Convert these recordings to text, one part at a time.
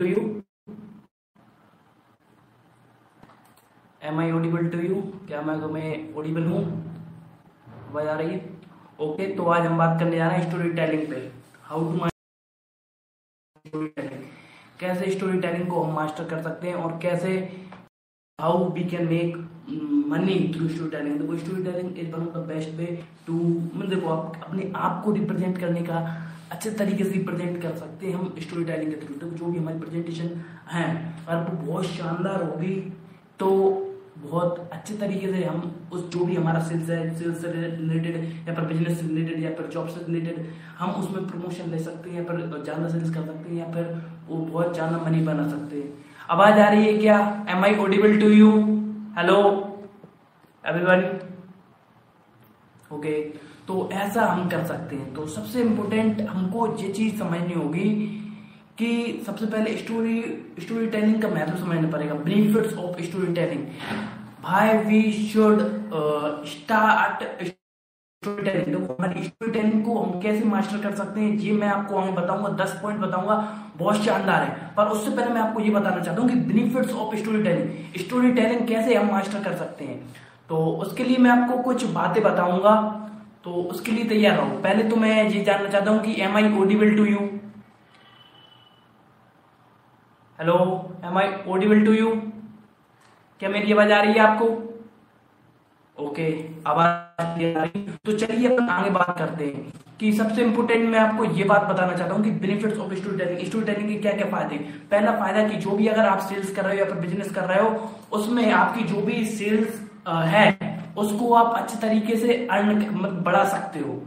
to you? Am I audible to you क्या मैं तुम्हें ऑडिबल हूँ? आवाज़ आ रही है? ओके तो आज हम बात करने जा रहे हैं स्टोरी टेलिंग पे। हाउ टू स्टोरी टेलिंग कैसे स्टोरी टेलिंग को हम मास्टर कर सकते हैं और कैसे how we can make money through storytelling देखो storytelling is one of the best way to मतलब देखो, आप अपने आप को रिप्रेजेंट करने का अच्छे तरीके से रिप्रेजेंट कर सकते हैं हम स्टोरी टेलिंग के थ्रू देखो जो भी हमारी प्रेजेंटेशन है अगर वो बहुत शानदार होगी तो बहुत अच्छे तरीके से हम उस, जो भी हमारा सेल्स है सेल्स से रिलेटेड या फिर बिज़नेस से रिलेटेड या फिर जॉब से रिलेटेड हम उसमें प्रमोशन ले सकते हैं, या फिर ज़्यादा सेल्स कर सकते हैं, या फिर वो बहुत ज़्यादा मनी बना सकते हैं। आवाज़ आ रही है क्या? Am I audible to you hello everyone okay? तो ऐसा हम कर सकते हैं। तो सबसे इम्पोर्टेंट हमको ये चीज़ समझनी होगी कि सबसे पहले स्टोरी स्टोरी टेलिंग का महत्व समझना पड़ेगा। बेनिफिट्स ऑफ़ स्टोरी टेलिंग भाई we should start story telling हमारी स्टोरी टेलिंग को हम कैसे मास्टर कर सकते हैं, ये मैं आपको आगे बताऊँगा, दस पॉइंट बताऊँगा, बहुत शानदार है। पर उससे पहले मैं आपको ये बताना चाहता हूँ कि benefits of story telling story telling कैसे हम मास्टर कर सकते हैं? तो उसके लिए मैं आपको कुछ बातें बताऊँगा। तो उसके लिए तैयार रहो। पहले तो मैं ये जानना चाहता हूँ कि am I audible to you hello am I audible to you क्या मेरी आवाज़ आ रही है आपको? ओके आवाज़ तो चलिए अपन आगे बात करते हैं कि सबसे इंपोर्टेंट मैं आपको ये बात बताना चाहता हूँ कि benefits of story telling story telling के क्या क्या फ़ायदे? पहला फ़ायदा कि जो भी अगर आप सेल्स कर रहे हो या फिर बिज़नेस कर रहे हो, उसमें आपकी जो भी सेल्स है, उसको आप अच्छे तरीके से अर्न बढ़ा सकते हो।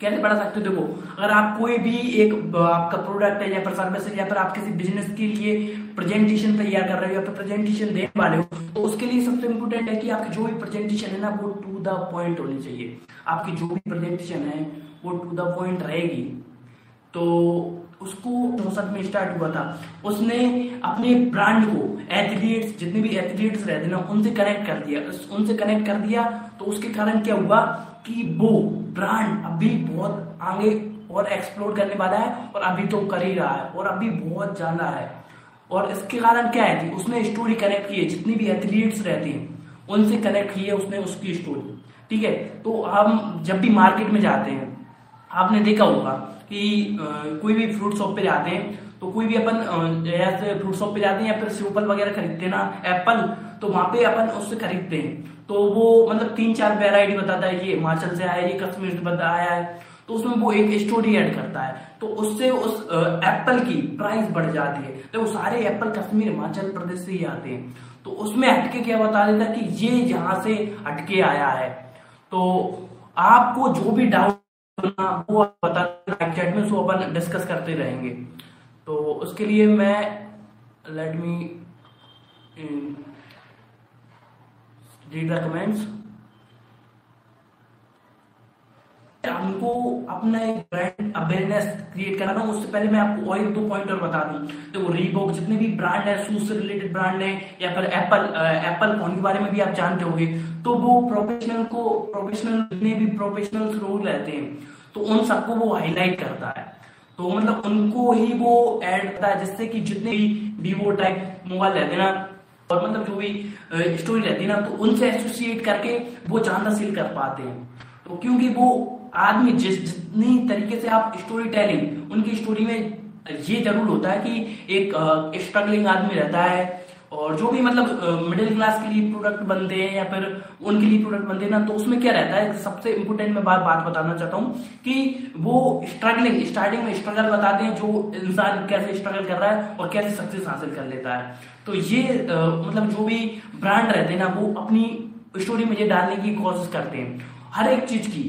कैसे बढ़ा सकते हो? देखो, अगर आप कोई भी एक आपका प्रोडक्ट है या फिर सर्विस है, या फिर आप किसी बिज़नेस के लिए प्रेजेंटेशन तैयार कर रहे हो या फिर प्रेजेंटेशन देने वाले हो तो उसके लिए सबसे इंपोर्टेंट है कि आपकी जो भी प्रेजेंटेशन है ना, वो टू द पॉइंट होनी चाहिए। आपकी जो भी प्रेजेंटेशन है, वो टू द पॉइंट रहेगी। तो उसको चौसठ में स्टार्ट हुआ था। उसने अपने ब्रांड को एथलीट्स जितने भी एथलीट्स रहते ना, उनसे कनेक्ट कर दिया। उनसे कनेक्ट कर दिया तो उसके कारण क्या हुआ कि वो ब्रांड अभी बहुत आगे और एक्सप्लोर करने वाला है और अभी तो कर ही रहा है और अभी बहुत ज़्यादा है। और इसके कारण क्या है कि उसने स्टोरी कनेक्ट की है जितनी भी एथलीट्स रहती हैं, उनसे कनेक्ट की है उसने उसकी स्टोरी ठीक है? तो हम जब भी मार्केट में जाते हैं, आपने देखा होगा कि कोई भी फ्रूट शॉप पे जाते हैं तो कोई भी अपन जैसे फ्रूट शॉप पे जाते हैं या फिर सेवफल वगैरह खरीदते हैं ना एप्पल तो वहाँ पे अपन उससे खरीदते हैं। तो वो मतलब तीन चार वेराइटी बताता है ये हिमाचल से आया ये कश्मीर से आया है। तो उसमें वो एक स्टोरी ऐड करता है। तो उससे उस एप्पल की प्राइस बढ़ जाती है। तो वो सारे एप्पल कश्मीर, हिमाचल प्रदेश से ही आते हैं। तो उसमें हटके क्या बता देता कि ये यहाँ से हटके आया है। तो आपको जो भी डाउट वो बता चैट में सो अपन डिस्कस करते रहेंगे। तो उसके लिए मैं let me read the comments हमको अपना एक ब्रांड अवेयरनेस क्रिएट करना था, उससे पहले मैं आपको और एक दो पॉइंट और बता दूँ। तो रीबॉक जितने भी ब्रांड है शूज़ से रिलेटेड ब्रांड है, या फिर एप्पल एप्पल फ़ोन के बारे में भी आप जानते होंगे तो वो प्रोफेशनल को प्रोफेशनल जितने भी प्रोफेशनल रोल रहते हैं तो उन सबको वो हाईलाइट करता है। तो मतलब उनको ही वो ऐड करता है, जिससे कि जितने भी वीवो टाइप मोबाइल रहते हैं ना, और मतलब जो भी स्टोरी रहती है ना तो उनसे एसोसिएट करके वो ज़्यादा सेल कर पाते हैं। तो क्योंकि वो आदमी जिस, जितनी तरीके से आप स्टोरी टेलिंग उनकी स्टोरी में ये ज़रूर होता है कि एक स्ट्रगलिंग आदमी रहता है और जो भी मतलब मिडिल क्लास के लिए प्रोडक्ट बनते हैं या फिर उनके लिए प्रोडक्ट बनते हैं ना तो उसमें क्या रहता है? सबसे इंपोर्टेंट मैं बात बात बताना चाहता हूँ कि वो स्ट्रगलिंग स्टार्टिंग में स्ट्रगल बताते हैं जो इंसान कैसे स्ट्रगल कर रहा है और कैसे सक्सेस हासिल कर लेता है। तो ये मतलब जो भी ब्रांड रहते हैं ना, वो अपनी स्टोरी में ये डालने की कोशिश करते हैं। हर एक चीज़ की,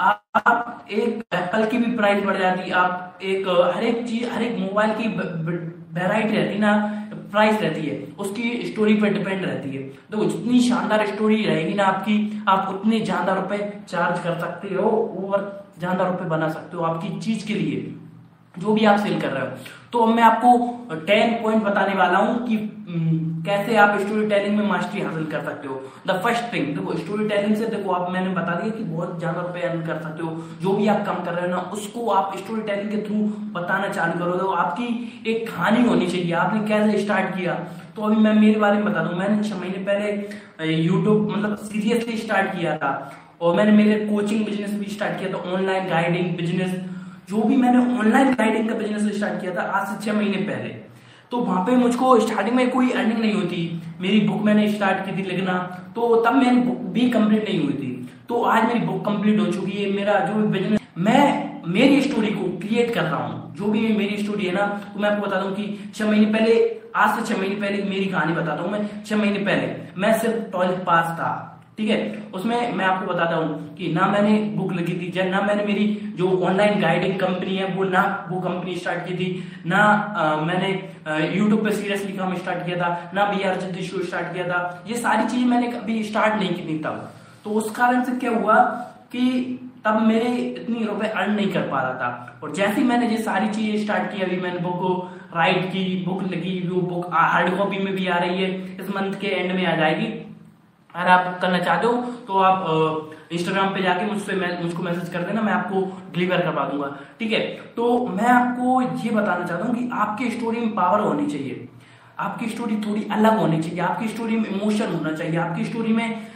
आप एक एप्पल की भी प्राइस बढ़ जाती है आप एक हर एक चीज़, हर एक मोबाइल की वेराइटी रहती ना प्राइस रहती है। उसकी स्टोरी पर डिपेंड रहती है। तो जितनी शानदार स्टोरी रहेगी ना आपकी आप उतने ज़्यादा रुपए चार्ज कर सकते हो और ज़्यादा रुपए बना सकते हो आपकी चीज़ के लिए जो भी आप सेल कर रहे हो। तो मैं आपको टेन पॉइंट बताने वाला हूँ कि हम्म, कैसे आप स्टोरी टेलिंग में मास्टरी हासिल कर सकते हो? द फ़र्स्ट थिंग देखो स्टोरी टेलिंग से देखो, आप, मैंने बता दिया कि बहुत ज़्यादा रुपए अर्न कर सकते हो। जो भी आप काम कर रहे हो ना, उसको आप स्टोरी टेलिंग के थ्रू बताना चालू करो। तो आपकी एक कहानी होनी चाहिए। आपने कैसे स्टार्ट किया? तो अभी मैं, मेरे बारे में बता दूँ। मैंने छह महीने पहले यूट्यूब मतलब सीरियसली स्टार्ट किया था। और मैंने मेरे कोचिंग बिज़नेस भी स्टार्ट किया था। ऑनलाइन गाइडिंग बिज़नेस जो भी मैंने ऑनलाइन गाइडिंग का बिज़नेस स्टार्ट किया था आज से छह महीने पहले। तो वहाँ पे मुझको स्टार्टिंग में कोई अर्निंग नहीं होती। मेरी बुक मैंने स्टार्ट की थी लिखना तो तब मेरी बुक भी कंप्लीट नहीं हुई थी। तो आज मेरी बुक कंप्लीट हो चुकी है। मेरा जो भी बिज़नेस मैं मेरी स्टोरी को क्रिएट कर रहा हूँ। जो भी मेरी स्टोरी है ना तो मैं आपको बता दूँ कि छह महीने पहले, आज से छह महीने पहले मेरी कहानी बताता हूँ मैं। छह महीने पहले, मैं सिर्फ़ ट्वेल्थ पास था। ठीक है? उसमें मैं आपको बताता हूँ कि ना मैंने बुक लिखी थी जब ना मैंने मेरी जो ऑनलाइन गाइडिंग कंपनी है वो ना वो कंपनी स्टार्ट की थी। ना आ, मैंने यूट्यूब पे सीरियसली काम स्टार्ट किया था ना बी आर शो स्टार्ट किया था। ये सारी चीज़ मैंने कभी स्टार्ट नहीं की थी तब। तो उस कारण से क्या हुआ कि तब मेरे इतनी रुपए अर्न नहीं कर पा रहा था। और जैसे ही मैंने ये सारी चीज़ें स्टार्ट की अभी मैंने बुक राइट की बुक लगी वो बुक हार्ड कॉपी में भी आ रही है। इस मंथ के एंड में आ जाएगी। अगर आप करना चाहते हो तो आप इंस्टाग्राम पे जाके मुझसे मुझको मैसेज कर देना, मैं आपको डिलीवर करवा दूँगा। ठीक है? तो मैं आपको ये बताना चाहता हूँ कि आपकी स्टोरी में पावर होनी चाहिए। आपकी स्टोरी थोड़ी अलग होनी चाहिए। आपकी स्टोरी में इमोशन होना चाहिए। आपकी स्टोरी में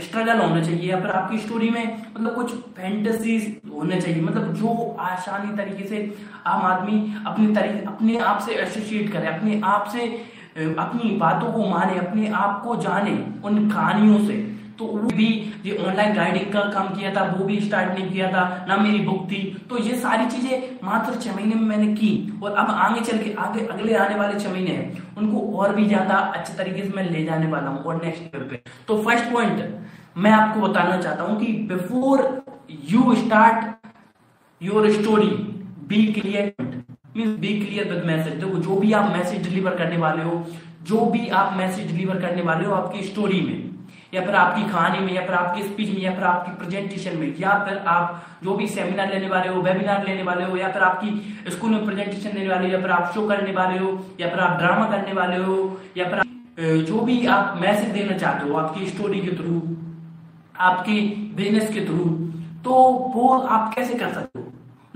स्ट्रगल होना चाहिए। या फिर आपकी स्टोरी में मतलब कुछ फैंटेसीज होने चाहिए। मतलब जो आसानी तरीके से आम आदमी अपने तरीके अपने आप से एसोसिएट करे, अपने आप से अपनी बातों को माने, अपने आप को जाने उन कहानियों से। तो वो भी ये ऑनलाइन गाइडिंग का काम किया था, वो भी स्टार्ट नहीं किया था, ना मेरी बुक थी। तो ये सारी चीज़ें मात्र छह महीने में मैंने की और अब आगे चल के, आगे, अगले आने वाले छह महीने हैं। उनको और भी ज़्यादा अच्छे तरीके से मैं ले जाने वाला हूँ और नेक्स्ट लेवल पे। तो फ़र्स्ट पॉइंट मैं आपको बताना चाहता हूँ कि before you start your story be clear mean be clear with message देखो, जो भी आप मैसेज डिलीवर करने वाले हो, जो भी आप मैसेज डिलीवर करने वाले हो आपकी स्टोरी में, या फिर आपकी कहानी में, या फिर आपकी स्पीच में, या फिर आपकी प्रेजेंटेशन में, या फिर आप जो भी सेमिनार लेने वाले हो वेबिनार लेने वाले हो, या फिर आपकी स्कूल में प्रेजेंटेशन देने वाले हो, या फिर आप शो करने वाले हो, या फिर आप ड्रामा करने वाले हो, या फिर जो भी आप मैसेज देना चाहते हो, आपकी स्टोरी के थ्रू आपके बिज़नेस के थ्रू तो वो आप कैसे कर सकते हो?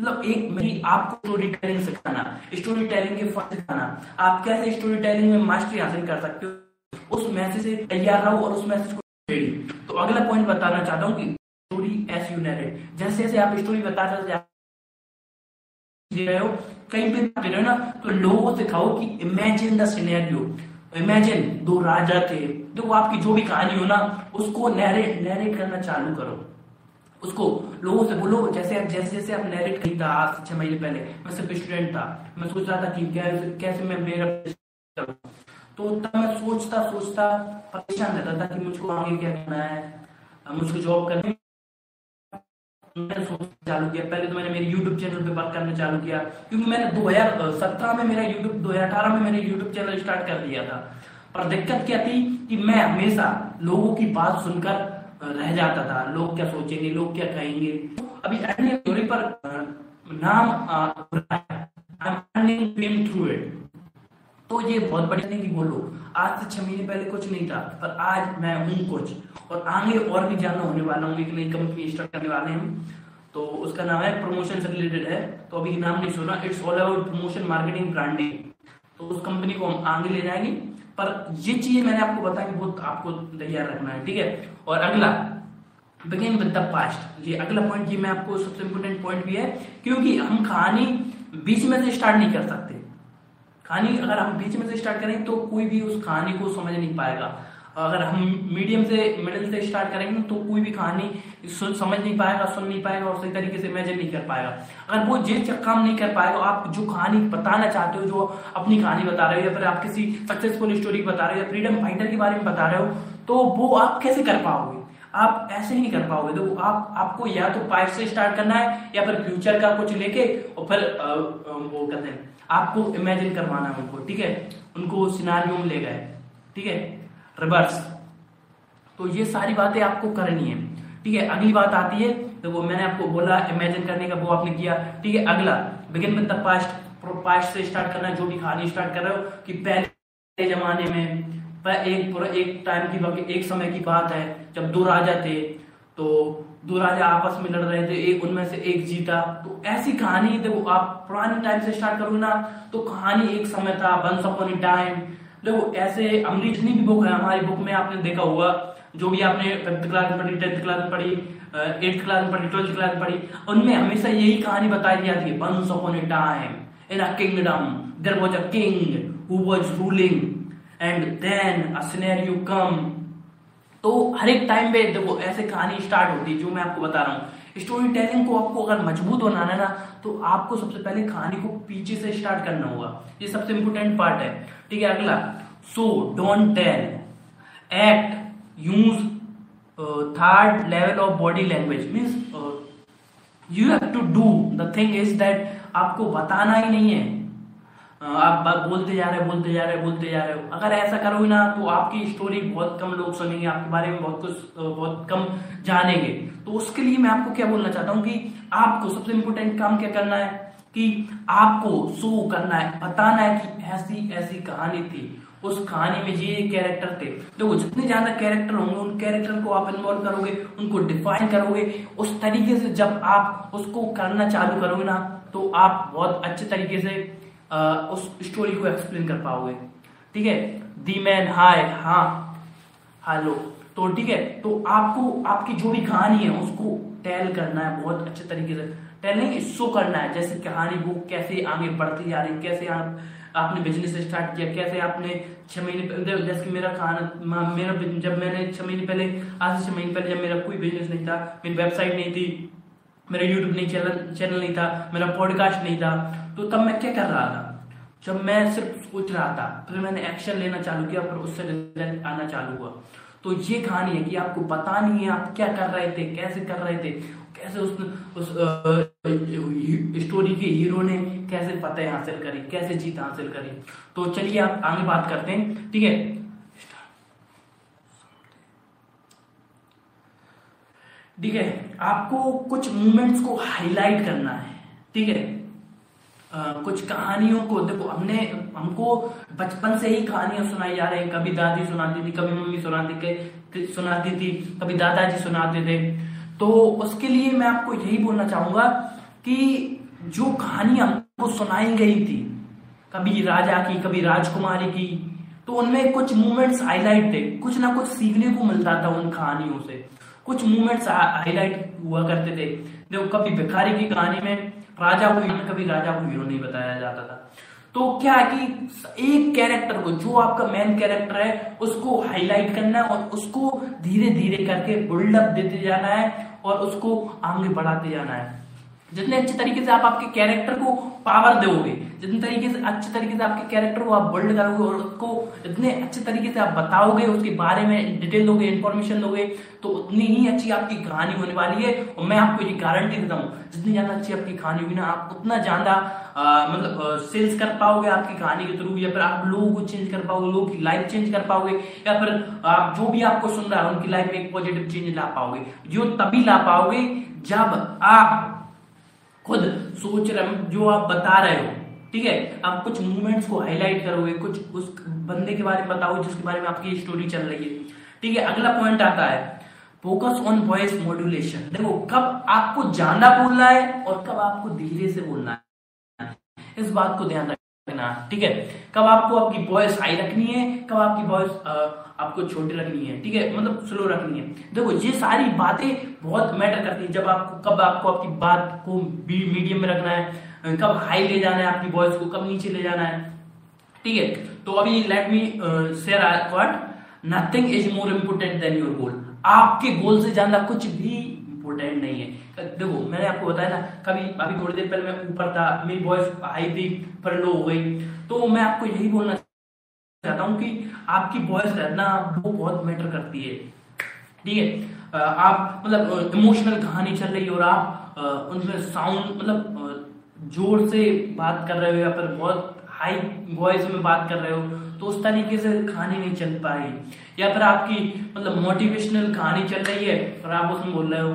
मतलब एक मेरी आपको स्टोरी टेलिंग सिखाना स्टोरी टेलिंग के फ़र्स्ट सिखाना। आप कैसे स्टोरी टेलिंग में मास्टरी हासिल कर सकते हो, उस मैसेज से तैयार रहो और उस मैसेज को तो अगला पॉइंट बताना चाहता हूँ कि स्टोरी एस यू नरेट जैसे जैसे आप स्टोरी बता रहे हो कहीं पे दे रहे हो ना तो लोगों को सिखाओ कि इमेजिन द सिनेरियो इमेजिन दो राजा थे, देखो आपकी जो भी कहानी हो ना, उसको नैरेट नैरेट करना चालू करो। उसको लोगों से बोलो, जैसे जैसे जैसे आप नैरेट था, आज छह महीने पहले, मैं सिर्फ़ स्टूडेंट था। मैं सोच रहा था कि कैसे मैं मेरा तो तब मैं सोचता सोचता परेशान रहता था कि मुझको आगे क्या करना है, मुझको जॉब करनी मैंने सोचना चालू किया। पहले तो मैंने मेरे YouTube चैनल पे बात करना चालू किया, क्योंकि मैंने 2017 में मेरा YouTube 2018 में मैंने YouTube चैनल स्टार्ट कर दिया था। पर दिक्कत क्या थी कि मैं हमेशा लोगों की बात सुनकर रह जाता था। लोग क्या सोचेंगे, लोग क्या कहेंगे? अभी अन्य थ्योरी पर नाम थ्रू इट तो ये बहुत बढ़िया नहीं बोलो आज से छह महीने पहले कुछ नहीं था, पर आज मैं हूँ कुछ। और आगे और भी ज़्यादा होने वाला हूँ, एक नई कंपनी स्टार्ट करने वाले हैं तो उसका नाम है प्रमोशन से रिलेटेड है। तो अभी नाम नहीं सुना it's all about promotion marketing branding तो उस कंपनी को हम आगे ले जाएँगे। पर ये चीज़ मैंने आपको बताया कि बहुत आपको तैयार रखना है, ठीक है? और अगला बिगिन विद द पास्ट ये अगला पॉइंट ये मैं आपको सबसे इंपोर्टेंट पॉइंट भी है, क्योंकि हम कहानी बीच में से स्टार्ट नहीं कर सकते। कहानी अगर हम बीच में से स्टार्ट करें तो कोई भी उस कहानी को समझ नहीं पाएगा। अगर हम मीडियम से मिडिल से स्टार्ट करेंगे तो कोई भी कहानी समझ नहीं पाएगा, सुन नहीं पाएगा और सही तरीके से इमेजिन नहीं कर पाएगा। अगर वो जे काम नहीं कर पाएगा, आप जो कहानी बताना चाहते हो, जो अपनी कहानी बता रहे हो, या फिर आप किसी सक्सेसफुल स्टोरी बता रहे हो, या फ्रीडम फाइटर के बारे में बता रहे हो तो वो आप कैसे कर पाओगे? आप ऐसे नहीं कर पाओगे। तो आप, आपको या तो पाइप से स्टार्ट करना है, या फिर फ्यूचर का कुछ लेके, और फिर वो कहते हैं, आपको इमेजिन करवाना है उनको, ठीक है? उनको सिनारियों में ले गए, ठीक है? रिवर्स तो ये सारी बातें आपको करनी है। ठीक है, अगली बात आती है तो वो मैंने आपको बोला इमेजिन करने का, वो आपने किया। ठीक है, अगला begin with the past past से स्टार्ट करना जो भी कहानी स्टार्ट कर रहे हो, कि पहले जमाने में, पर एक पूरा एक टाइम की एक समय की बात है, जब दो राजा थे तो दो राजा आपस में लड़ रहे थे, एक उनमें से एक जीता। तो ऐसी कहानी, देखो, आप पुराने टाइम से स्टार्ट करोगे ना तो कहानी एक समय था वंस अपॉन ए टाइम देखो, ऐसे अमरीश जितनी भी बुक है, हमारी बुक में आपने देखा हुआ, जो भी आपने फिफ्थ क्लास में पढ़ी टेंथ क्लास में पढ़ी एट्थ क्लास में पढ़ी ट्वेल्थ क्लास में पढ़ी, उनमें हमेशा यही कहानी बताई जाती है once upon a time in a kingdom there was a king who was ruling and then a scenario come तो हर एक टाइम पे देखो, ऐसे कहानी स्टार्ट होती है, जो मैं आपको बता रहा हूँ। स्टोरी टेलिंग को आपको अगर मज़बूत बनाना है ना तो आपको सबसे पहले कहानी को पीछे से स्टार्ट करना होगा। ये सबसे इंपोर्टेंट पार्ट है। ठीक है, अगला। So don't tell act use third level of body language means you have to do the thing is that आपको बताना ही नहीं है। आप बोलते जा रहे बोलते जा रहे बोलते जा रहे हो। अगर ऐसा करोगे ना तो आपकी स्टोरी बहुत कम लोग सुनेंगे, आपके बारे में बहुत कुछ बहुत कम जानेंगे। तो उसके लिए मैं आपको क्या बोलना चाहता हूँ कि आपको सबसे इंपोर्टेंट काम क्या करना है? कि आपको शो करना है बताना है कि ऐसी ऐसी कहानी थी। उस कहानी में ये कैरेक्टर थे। तो जितने ज़्यादा कैरेक्टर होंगे उन कैरेक्टर को आप इन्वॉल्व करोगे उनको डिफाइन करोगे उस तरीके से जब आप उसको करना चालू करोगे ना तो आप बहुत अच्छे तरीके से आ, उस स्टोरी को एक्सप्लेन कर पाओगे। ठीक है? दी मैन हाय हाँ हेलो तो ठीक है? तो आपको आपकी जो भी कहानी है उसको टेल करना है बहुत अच्छे तरीके से। टेल नहीं शो करना है, जैसे कहानी वो कैसे आगे बढ़ती जा रही, कैसे आप, आपने बिज़नेस स्टार्ट किया, कैसे आपने छह महीने जैसे मेरा कहाना मेरा जब मैंने छह महीने पहले, आज से छह महीने पहले जब मेरा कोई बिज़नेस नहीं था, मेरी वेबसाइट नहीं थी, मेरा यूट्यूब नहीं चैनल चैनल नहीं था, मेरा पॉडकास्ट नहीं था तो तब मैं क्या कर रहा था? जब मैं सिर्फ़ सोच रहा था, फिर मैंने एक्शन लेना चालू किया, फिर उससे रिज़ल्ट आना चालू हुआ। तो ये कहानी है कि आपको पता नहीं है आप क्या कर रहे थे, कैसे कर रहे थे कैसे उस उस स्टोरी के हीरो ने कैसे फतेह हासिल करी, कैसे जीत हासिल करी? तो चलिए आप आगे बात करते हैं, ठीक है? ठीक है, आपको कुछ मूवमेंट्स को हाईलाइट करना है, ठीक है? कुछ कहानियों को, देखो, हमने, हमको बचपन से ही कहानियाँ सुनाई जा रही हैं। कभी दादी सुनाती थी, कभी मम्मी सुनाती सुनाती थी, कभी दादाजी सुनाते थे। तो उसके लिए मैं आपको यही बोलना चाहूँगा कि जो कहानी हमको सुनाई गई थी, कभी राजा की, कभी राजकुमारी की तो उनमें कुछ मूवमेंट्स हाईलाइट थे। कुछ ना कुछ सीखने को मिलता था उन कहानियों से। कुछ मूवमेंट्स हाईलाइट हुआ करते थे। देखो कभी भिखारी की कहानी में राजा को हीरो, कभी राजा को हीरो नहीं बताया जाता था। तो क्या है कि एक कैरेक्टर को, जो आपका मेन कैरेक्टर है, उसको हाईलाइट करना है और उसको धीरे धीरे करके बिल्डअप देते जाना है। और उसको आगे बढ़ाते जाना है। जितने अच्छे तरीके से आप आपके कैरेक्टर को पावर दोगे, जितने तरीके से अच्छे तरीके से आपके कैरेक्टर को आप बिल्ड करोगे और उसको इतने अच्छे तरीके से आप बताओगे, उसके बारे में डिटेल दोगे इन्फॉर्मेशन दोगे तो उतनी ही अच्छी आपकी कहानी होने वाली है। और मैं आपको ये गारंटी देता हूँ, जितनी ज़्यादा अच्छी आपकी कहानी होगी ना, आप उतना ज़्यादा मतलब सेल्स कर पाओगे आपकी कहानी के थ्रू या फिर आप लोगों को चेंज कर पाओगे, लोगों की लाइफ चेंज कर पाओगे, या फिर आप जो भी आपको सुन रहा है, उनकी लाइफ में एक पॉजिटिव चेंज ला पाओगे। जो तभी ला पाओगे जब आप खुद सोच रहे जो आप बता रहे हो, ठीक है? आप कुछ मूवमेंट्स को हाईलाइट करोगे, कुछ उस बंदे के बारे में बताओ, जिसके बारे में आपकी स्टोरी चल रही है। ठीक है, अगला पॉइंट आता है फोकस ऑन वॉइस मॉड्यूलेशन देखो, कब आपको ज़्यादा बोलना है और कब आपको धीरे से बोलना है। इस बात को ध्यान रखना ठीक है? कब आपको आपकी वॉइस हाई रखनी है? कब आपकी वॉइस आपको छोटी रखनी है? ठीक है? मतलब स्लो रखनी है। देखो, ये सारी बातें बहुत मैटर करती है। जब आपको, कब आपको आपकी बात को मीडियम में रखना है, कब हाई ले जाना है आपकी वॉइस को, कब नीचे ले जाना है। ठीक है? तो अभी let me share what nothing is more important than your goal आपके गोल से ज़्यादा कुछ भी इंपोर्टेंट नहीं है। देखो, मैंने आपको बताया ना कभी, अभी थोड़ी देर पहले मैं ऊपर था, मेरी वॉइस हाई थी, पर लो हो गई। तो मैं आपको यही बोलना चाहता हूँ कि आपकी वॉइस रहना वो बहुत मैटर करती है। ठीक है? आप मतलब इमोशनल कहानी चल रही है और आप उनमें साउंड मतलब ज़ोर से बात कर रहे हो या फिर बहुत हाई वॉइस में बात कर रहे हो तो उस तरीके से कहानी नहीं चल पाएगी। या फिर आपकी मतलब मोटिवेशनल कहानी चल रही है और आप उसमें बोल रहे हो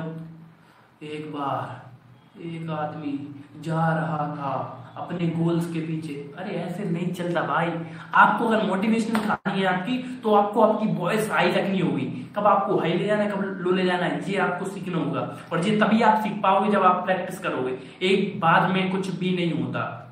एक बार एक आदमी जा रहा था अपने गोल्स के पीछे। अरे, ऐसे नहीं चलता भाई। आपको अगर मोटिवेशनल कहानी है आपकी तो आपको आपकी वॉइस हाई रखनी होगी। कब आपको हाई ले जाना है, कब लो ले जाना है, ये आपको सीखना होगा। और ये तभी आप सीख पाओगे जब आप प्रैक्टिस करोगे। एक बाद में कुछ भी नहीं होता।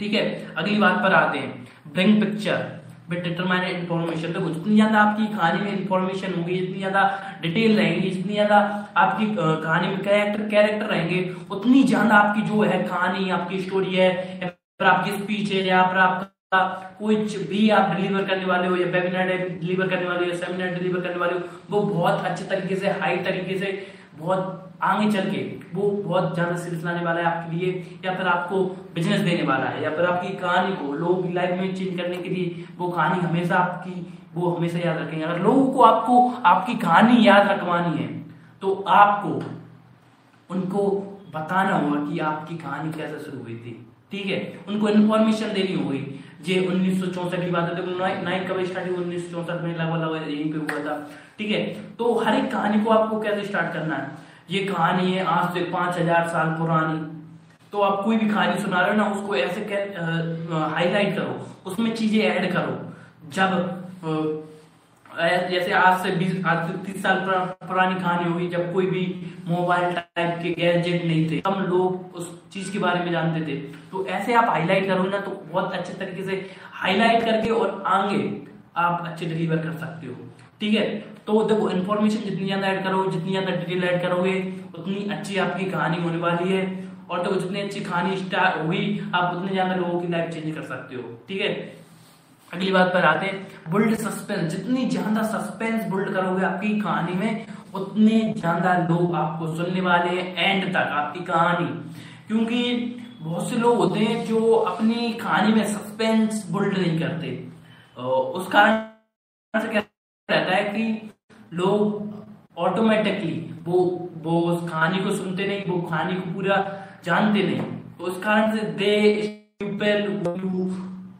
ठीक है? अगली बात पर आते हैं। Bring picture with determined information देखो जितनी ज़्यादा आपकी कहानी में इन्फॉर्मेशन होगी जितनी ज़्यादा डिटेल रहेंगी जितनी ज़्यादा आपकी कहानी में कैरेक्टर कैरेक्टर रहेंगे, उतनी ज़्यादा आपकी जो है कहानी, आपकी स्टोरी है, या आपकी स्पीच है, या फिर आपका कुछ भी आप डिलीवर करने वाले हो, या वेबिनार डिलीवर करने वाले हो, या सेमिनार डिलीवर करने वाले हो, वो बहुत अच्छे तरीके से हाई तरीके से, बहुत आगे चल के वो बहुत ज़्यादा सेल्स लाने वाला है आपके लिए, या फिर आपको बिज़नेस देने वाला है, या फिर आपकी कहानी को लोगों की लाइफ में चेंज करने के लिए वो कहानी हमेशा आपकी, वो हमेशा याद रखेंगे। अगर लोगों को आपको आपकी कहानी याद रखवानी है तो आपको, उनको बताना होगा कि आपकी कहानी कैसे शुरू हुई थी। ठीक है? उनको इन्फॉर्मेशन देनी होगी। जे उन्नीस सौ चौसठ की बात है, देखो, नाइन कब हुई? उन्नीस सौ चौसठ में लगभग यहीं पे हुआ था। ठीक है? तो हर एक कहानी को आपको कैसे स्टार्ट करना है? ये कहानी है आज से पाँच हज़ार साल पुरानी। तो आप कोई भी कहानी सुना रहे हो ना, उसको ऐसे हाईलाइट करो, उसमें चीज़ें ऐड करो। जब जैसे आज से बीस, आज से तीस साल पुरानी कहानी होगी, जब कोई भी मोबाइल टाइप के गैजेट नहीं थे, हम लोग उस चीज़ के बारे में जानते थे। तो ऐसे आप हाईलाइट करो ना तो बहुत अच्छे तरीके से हाईलाइट करके और आगे आप अच्छे डिलीवर कर सकते हो। ठीक है? तो देखो इन्फॉर्मेशन जितनी ज़्यादा ऐड करोगे, जितनी ज़्यादा डिटेल ऐड करोगे, उतनी अच्छी आपकी कहानी होने वाली है। और देखो, जितनी अच्छी कहानी स्टार्ट हुई, आप उतने ज़्यादा लोगों की लाइफ चेंज कर सकते हो, ठीक है? अगली बात पर आते हैं। बुल्ड सस्पेंस जितनी ज़्यादा सस्पेंस बुल्ड करोगे आपकी कहानी में, उतने ज़्यादा लोग आपको सुनने वाले हैं एंड तक आपकी कहानी। क्योंकि बहुत से लोग होते हैं जो अपनी कहानी में सस्पेंस बुल्ड नहीं करते। उस कारण से क्या रहता है कि लोग ऑटोमेटिकली वो वो उस कहानी को सुनते नहीं, वो कहानी को पूरा जानते नहीं। तो उस कारण से they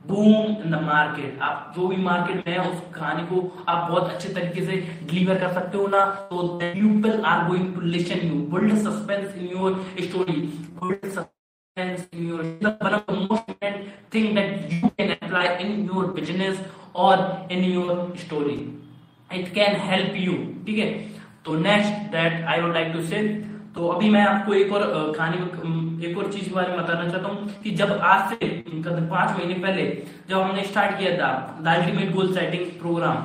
boom in the market आप जो भी मार्केट में है, उस कहानी को आप बहुत अच्छे तरीके से डिलीवर कर सकते हो ना। तो people are going to listen you build suspense in your story build suspense in your one of the most important thing that you can apply in your business or in your story it can help you ठीक है? तो next that I would like to say तो अभी मैं आपको एक और कहानी एक और चीज़ के बारे में बताना चाहता हूँ कि जब आज से पाँच महीने पहले, जब हमने स्टार्ट किया था the ultimate goal setting program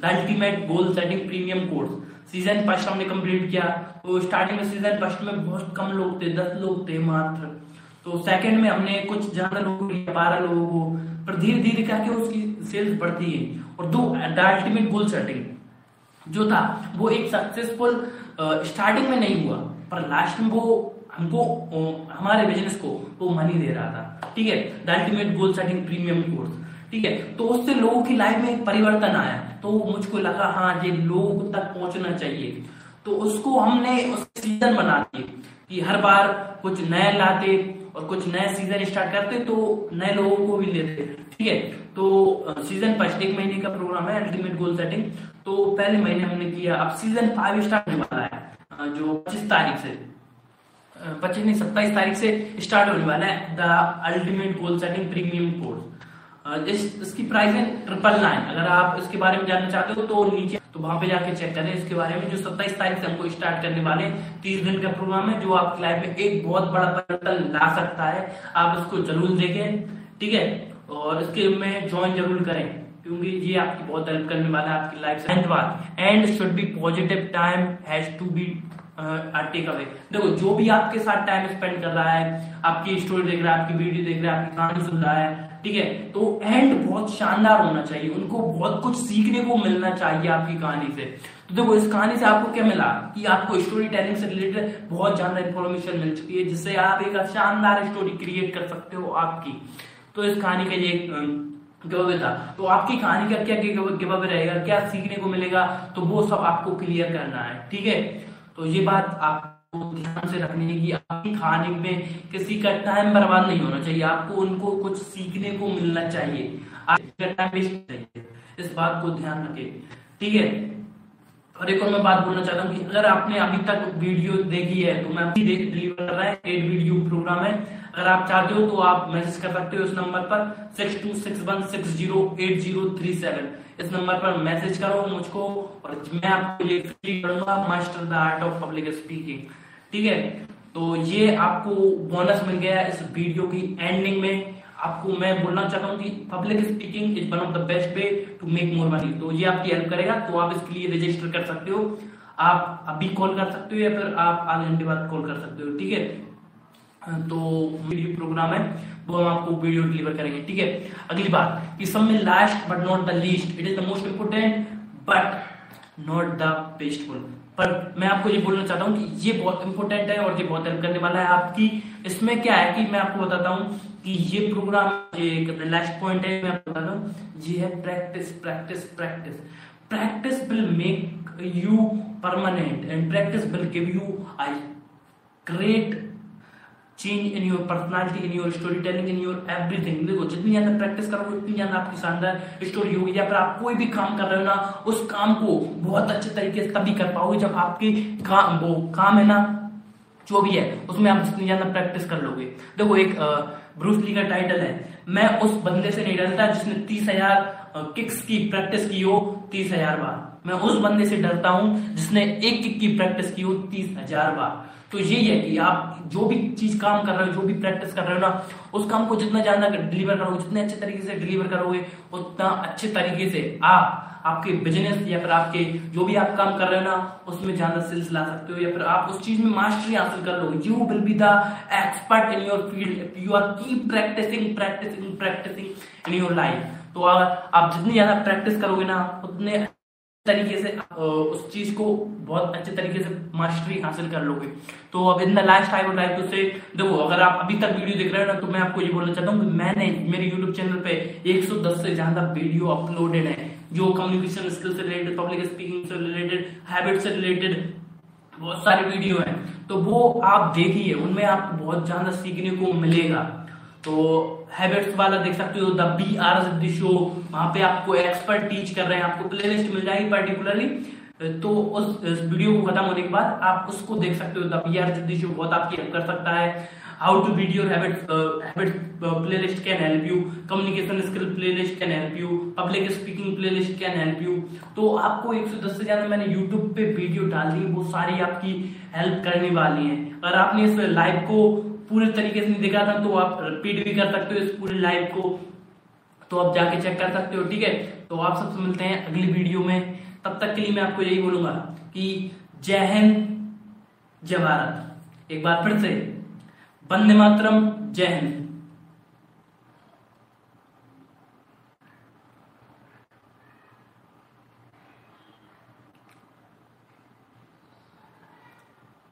the ultimate goal setting premium course season first हमने कंप्लीट किया तो स्टार्टिंग में सीज़न फ़र्स्ट में बहुत कम लोग थे, दस लोग थे मात्र। तो सेकंड में हमने कुछ ज़्यादा लोगों को बारह लोगों को, पर धीरे धीरे करके उसकी सेल्स बढ़ती है। और दो द अल्टीमेट गोल सेटिंग जो था, वो एक सक्सेसफुल स्टार्टिंग में नहीं हुआ, पर लास्ट में वो हमको हमारे बिज़नेस को वो मनी दे रहा था, ठीक है? The ultimate goal setting premium course ठीक है? तो उससे लोगों की लाइफ में एक परिवर्तन आया तो मुझको लगा हाँ ये लोग तक पहुँचना चाहिए। तो उसको हमने उस सीज़न बना दिए कि हर बार कुछ नया लाते और कुछ नए सीज़न स्टार्ट करते तो नए लोगों को भी लेते, ठीक है? तो सीज़न फ़र्स्ट एक महीने का प्रोग्राम है अल्टीमेट गोल सेटिंग तो पहले महीने हमने किया, अब सीज़न फाइव स्टार्ट होने वाला है जो पच्चीस तारीख से पच्चीस नहीं, सत्ताईस तारीख से स्टार्ट होने वाला है the ultimate goal setting premium course इस, इसकी प्राइस है ट्रिपल नाइन अगर आप इसके बारे में जानना चाहते हो तो नीचे तो वहाँ पे जाके चेक करें इसके बारे में जो सत्ताईस तारीख से हमको स्टार्ट करने वाले तीस दिन का प्रोग्राम है, जो आपकी लाइफ में एक बहुत बड़ा परिवर्तन ला सकता है। आप इसको ज़रूर देखें, ठीक है? और इसके में ज्वाइन ज़रूर करें, क्योंकि ये आपकी बहुत हेल्प करने वाला है आपकी लाइफ बात and should be positive time has to be take away देखो, जो भी आपके साथ टाइम स्पेंड कर रहा है, आपकी स्टोरी देख रहा है, आपकी वीडियो देख रहा है, आपकी कहानी सुन रहा है ठीक है? तो एंड बहुत शानदार होना चाहिए। उनको बहुत कुछ सीखने को मिलना चाहिए आपकी कहानी से। तो देखो, इस कहानी से आपको क्या मिला? कि आपको स्टोरी टेलिंग से रिलेटेड बहुत ज़्यादा इन्फॉर्मेशन मिल चुकी है, जिससे आप एक शानदार स्टोरी क्रिएट कर सकते हो आपकी। तो इस कहानी का ये था। तो आपकी कहानी का क्या गिव अवे रहेगा? क्या सीखने को मिलेगा? तो वो सब आपको क्लियर करना है। ठीक है? तो ये बात आपको ध्यान से रखनी है कि, आपकी कहानी में किसी का टाइम बर्बाद नहीं होना चाहिए। आपको उनको कुछ सीखने को मिलना चाहिए। टाइम वेस्ट चाहिए। इस बात को ध्यान रखें। ठीक है? और एक और मैं बात बोलना चाहता हूँ कि अगर आपने अभी तक वीडियो देखी है तो मैं अभी डिलीवर कर रहा है। एड वीडियो प्रोग्राम है। अगर आप चाहते हो तो आप मैसेज कर सकते हो इस नंबर पर। Six two six one six zero eight zero three seven इस नंबर पर मैसेज करो मुझको, और मैं आपको ये फ्री करूँगा। Master the art of public speaking ठीक है? तो ये आपको बोनस मिल गया इस वीडियो की एंडिंग में। आपको मैं बोलना चाहता हूँ कि public speaking is one of the best way to make more money तो ये आपकी हेल्प करेगा तो आप इसके लिए रजिस्टर कर सकते हो। आप अभी कॉल कर सकते हो या फिर आप आधे घंटे बाद कॉल कर सकते हो, ठीक है? तो वीडियो प्रोग्राम है, वो हम आपको वीडियो डिलीवर करेंगे, ठीक है? अगली बात, कि सब में last but not the least it is the most important but not the bestful पर मैं आपको ये बोलना चाहता हूँ कि ये बहुत इंपॉर्टेंट है और ये बहुत हेल्प करने वाला है आपकी। इसमें क्या है कि मैं आपको बताता हूँ कि ये प्रोग्राम ये एक लास्ट पॉइंट है, मैं आपको बताता हूँ। ये है practice practice practice practice will make you permanent and practice will give you I great change in your personality in your story telling in your everything देखो, जितनी ज़्यादा प्रैक्टिस करोगे, उतनी ज़्यादा आपकी शानदार स्टोरी होगी। या फिर आप कोई भी काम कर रहे हो ना, उस काम को बहुत अच्छे तरीके से तभी कर पाओगे जब आपके काम, वो काम है ना, जो भी है, उसमें आप जितनी ज़्यादा प्रैक्टिस कर लोगे। देखो, एक ब्रूस ली का टाइटल है, मैं उस बंदे से नहीं डरता जिसने तीस हज़ार किक्स की प्रैक्टिस की हो तीस हज़ार बार। मैं उस बंदे से डरता हूँ जिसने एक किक की प्रैक्टिस की हो तीस हज़ार बार। तो यही है कि आप जो भी चीज़ काम कर रहे हो, जो भी प्रैक्टिस कर रहे हो ना उस काम को जितना ज़्यादा डिलीवर करोगे, जितने अच्छे तरीके से डिलीवर करोगे, उतना अच्छे तरीके से आप, आपके बिज़नेस या फिर आपके जो भी आप काम कर रहे हो ना, उसमें ज़्यादा सेल्स ला सकते हो या फिर आप उस चीज़ में मास्टरी हासिल कर लोगे। You will be the expert in your field you are keep practicing practicing practicing in your life तो अगर आप जितनी ज़्यादा प्रैक्टिस करोगे ना, उतने तरीके से उस चीज़ को बहुत अच्छे तरीके से मास्टरी हासिल कर लोगे। तो अब in the last I would like to say देखो, अगर आप अभी तक वीडियो देख रहे हो ना तो मैं आपको ये बोलना चाहता हूँ मैंने मेरे यूट्यूब चैनल पे 110 से ज़्यादा वीडियो अपलोडेड है, जो कम्युनिकेशन स्किल से रिलेटेड पब्लिक स्पीकिंग से रिलेटेड हैबिट से रिलेटेड बहुत सारे वीडियो है। तो वो आप देखिए, उनमें आपको बहुत ज़्यादा सीखने को मिलेगा। तो हैबिट्स वाला देख सकते हो the B R the show वहाँ पे आपको एक्सपर्ट टीच कर रहे हैं आपको प्लेलिस्ट मिल जाएगी पर्टिकुलरली तो उस, वीडियो को खत्म होने के बाद आप उसको देख सकते हो the B R the show बहुत आपकी हेल्प कर सकता है। How to beat your habit habit playlist can help you communication skill playlist can help you public speaking playlist can help you तो आपको 110 से ज़्यादा मैंने यूट्यूब पे वीडियो डाल दी वो सारी आपकी हेल्प करने वाली है। अगर आपने इस लाइव को पूरे तरीके से नहीं दिखा था तो आप रिपीट भी कर सकते हो इस पूरे लाइव को। तो आप जाके चेक कर सकते हो, ठीक है? तो आप सबसे मिलते हैं अगली वीडियो में। तब तक के लिए मैं आपको यही बोलूँगा कि जय हिंद, जय भारत। एक बार फिर से, वंदे मातरम, जय हिंद।